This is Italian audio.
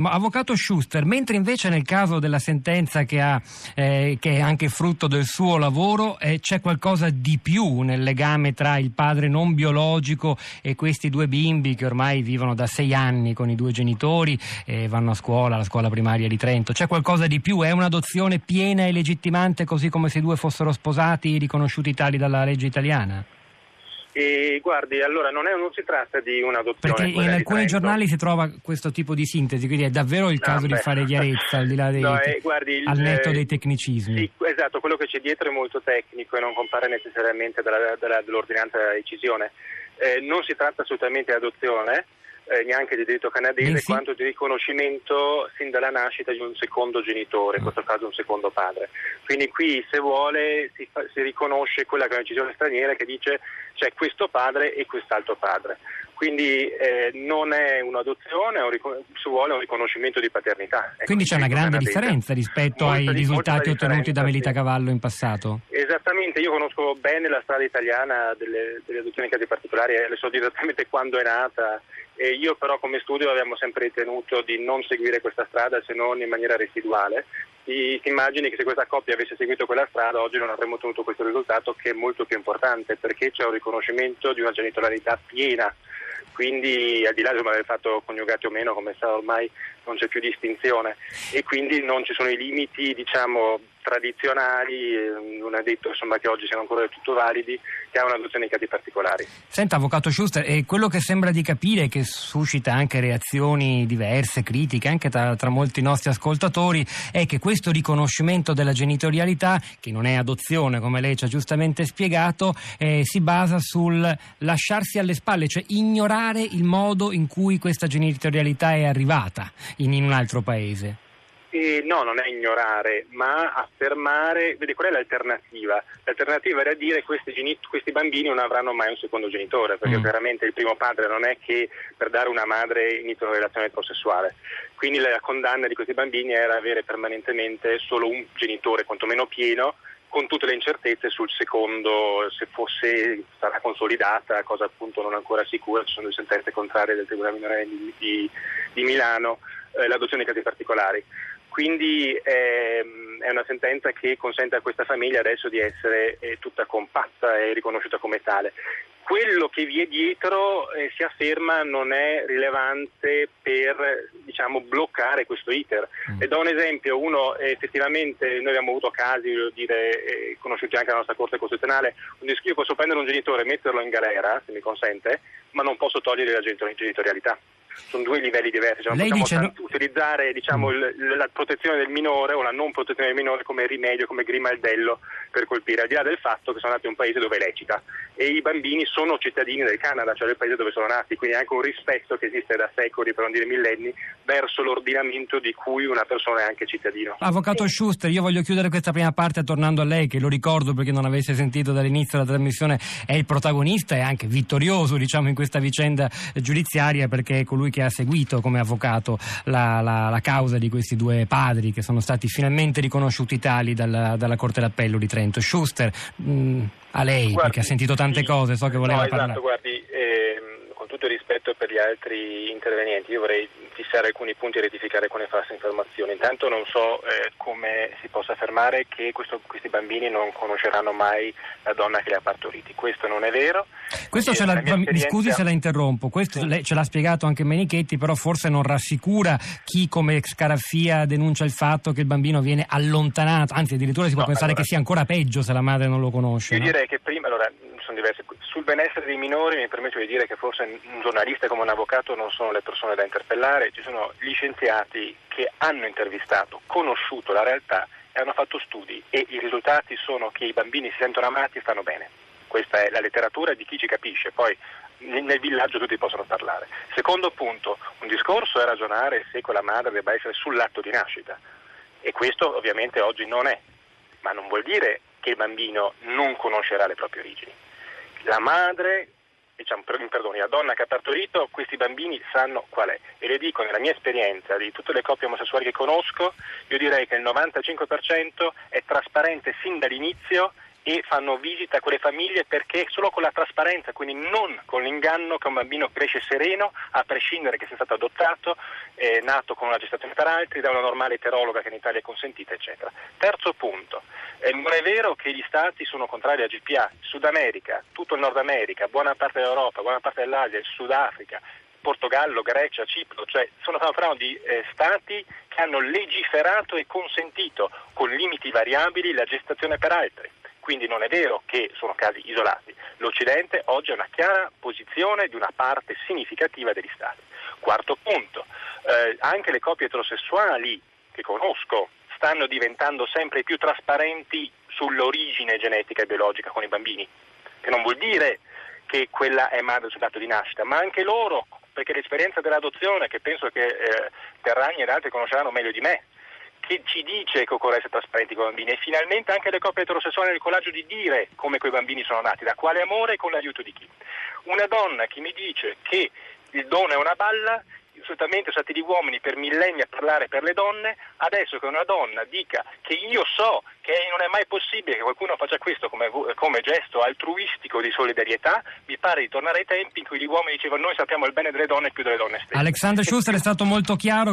Ma avvocato Schuster, mentre invece nel caso della sentenza che, ha, eh, che è anche frutto del suo lavoro eh, c'è qualcosa di più nel legame tra il padre non biologico e questi due bimbi che ormai vivono da sei anni con i due genitori e vanno a scuola, alla scuola primaria di Trento. C'è qualcosa di più? È un'adozione piena e legittimante così come se i due fossero sposati riconosciuti tali dalla legge italiana? E guardi, allora non, è, non, si tratta di un'adozione. Perché in alcuni giornali si trova questo tipo di sintesi, quindi è davvero il caso ah, di fare chiarezza al di là dei, no, eh, guardi, al netto dei tecnicismi. Sì, esatto, quello che c'è dietro è molto tecnico e non compare necessariamente dalla, dalla, dall'ordinanza della decisione. Eh, non si tratta assolutamente di adozione, eh, neanche di diritto canadese, sì. quanto di riconoscimento sin dalla nascita di un secondo genitore, in questo caso un secondo padre. Quindi qui, se vuole, si, fa, si riconosce quella che è una decisione straniera che dice c'è questo padre e quest'altro padre. Quindi eh, non è un'adozione, è un, se vuole un riconoscimento di paternità. Quindi c'è una grande differenza rispetto molta, ai risultati ottenuti da Melita Cavallo in passato? Esattamente, io conosco bene la strada italiana delle, delle adozioni in casi particolari, le so esattamente quando è nata e io però come studio abbiamo sempre ritenuto di non seguire questa strada se non in maniera residuale. Si, si immagini che se questa coppia avesse seguito quella strada oggi non avremmo ottenuto questo risultato che è molto più importante perché c'è un riconoscimento di una genitorialità piena. Quindi al di là del fatto coniugati o meno, come sa ormai non c'è più distinzione. E quindi non ci sono i limiti diciamo, tradizionali, eh, non è detto insomma, che oggi siano ancora del tutto validi, che ha un'adozione in casi particolari. Senta, Avvocato Schuster, e quello che sembra di capire, che suscita anche reazioni diverse, critiche anche tra, tra molti nostri ascoltatori, è che questo riconoscimento della genitorialità, che non è adozione come lei ci ha giustamente spiegato, eh, si basa sul lasciarsi alle spalle, cioè ignorare il modo in cui questa genitorialità è arrivata in, in un altro paese. Eh, no, non è ignorare, ma affermare, vedi qual è l'alternativa? L'alternativa era dire che questi, questi, bambini non avranno mai un secondo genitore, perché mm. veramente il primo padre non è che per dare una madre inizia una relazione eterosessuale. Quindi la condanna di questi bambini era avere permanentemente solo un genitore, quantomeno pieno, con tutte le incertezze sul secondo, se fosse sarà consolidata, cosa appunto non ancora sicura, ci sono due sentenze contrarie del Tribunale Minore di, di, di Milano, eh, l'adozione in casi particolari. Quindi ehm, è una sentenza che consente a questa famiglia adesso di essere eh, tutta compatta e riconosciuta come tale. Quello che vi è dietro eh, si afferma non è rilevante per diciamo, bloccare questo iter. Mm. E do un esempio, uno effettivamente noi abbiamo avuto casi, voglio dire, eh, conosciuti anche dalla nostra Corte Costituzionale, un io posso prendere un genitore e metterlo in galera, se mi consente, ma non posso togliere la genitorialità sono due livelli diversi, cioè non Lei possiamo dice... utilizzare diciamo, mm. il, la protezione del minore o la non protezione del minore come rimedio, come grimaldello per colpire, al di là del fatto che sono nati in un paese dove è lecita e i bambini sono cittadini del Canada, cioè del paese dove sono nati, quindi anche un rispetto che esiste da secoli, per non dire millenni, verso l'ordinamento di cui una persona è anche cittadino. Avvocato Schuster, io voglio chiudere questa prima parte tornando a lei, che lo ricordo perché non avesse sentito dall'inizio della trasmissione, è il protagonista e anche vittorioso diciamo, in questa vicenda giudiziaria perché è colui che ha seguito come avvocato la, la, la causa di questi due padri che sono stati finalmente riconosciuti tali dalla, dalla Corte d'Appello di Trento. Schuster, mh, mm, a lei, guardi, perché ha sentito tante cose, so che voleva no, parlare. Esatto, guardi, ehm, con tutto il rispetto per gli altri intervenienti, io vorrei fissare alcuni punti e rettificare alcune false informazioni. Intanto non so eh, come si possa affermare che questo, questi bambini non conosceranno mai la donna che li ha partoriti. Questo non è vero. Questo la, esperienza... Scusi se la interrompo, questo sì. ce l'ha spiegato anche Menichetti, però forse non rassicura chi come Scaraffia denuncia il fatto che il bambino viene allontanato, anzi addirittura si può no, pensare allora... che sia ancora peggio se la madre non lo conosce. Io no? direi che prima, allora, sono diverse. Sul benessere dei minori mi permetto di dire che forse un giornalista come un avvocato non sono le persone da interpellare, ci sono gli scienziati che hanno intervistato, conosciuto la realtà e hanno fatto studi e i risultati sono che i bambini si sentono amati e stanno bene. Questa è la letteratura di chi ci capisce, poi nel villaggio tutti possono parlare. Secondo punto, un discorso è ragionare se quella madre debba essere sull'atto di nascita e questo ovviamente oggi non è, ma non vuol dire che il bambino non conoscerà le proprie origini la madre, diciamo, perdoni, la donna che ha partorito, questi bambini sanno qual è. E le dico, nella mia esperienza di tutte le coppie omosessuali che conosco, io direi che il 95% è trasparente sin dall'inizio e fanno visita a quelle famiglie perché solo con la trasparenza, quindi non con l'inganno che un bambino cresce sereno, a prescindere che sia stato adottato, eh, nato con una gestazione per altri, da una normale eterologa che in Italia è consentita, eccetera. Terzo punto, eh, non è vero che gli stati sono contrari a GPA, Sud America, tutto il Nord America, buona parte dell'Europa, buona parte dell'Asia, il Sudafrica, Portogallo, Grecia, Cipro, cioè sono parlando di eh, stati che hanno legiferato e consentito con limiti variabili la gestazione per altri. Quindi non è vero che sono casi isolati. L'Occidente oggi ha una chiara posizione di una parte significativa degli stati. Quarto punto, eh, anche le coppie eterosessuali che conosco stanno diventando sempre più trasparenti sull'origine genetica e biologica con i bambini, che non vuol dire che quella è madre sul dato di nascita, ma anche loro perché l'esperienza dell'adozione, che penso che eh, Terragni ed altri conosceranno meglio di me, che ci dice che occorre essere trasparenti con i bambini e finalmente anche le coppie eterosessuali hanno il coraggio di dire come quei bambini sono nati, da quale amore e con l'aiuto di chi. Una donna che mi dice che il dono è una balla solitamente sono stati gli uomini per millenni a parlare per le donne, adesso che una donna dica che io so che non è mai possibile che qualcuno faccia questo come, come gesto altruistico di solidarietà, mi pare di tornare ai tempi in cui gli uomini dicevano noi sappiamo il bene delle donne più delle donne stesse. Alexander Schuster è stato molto chiaro.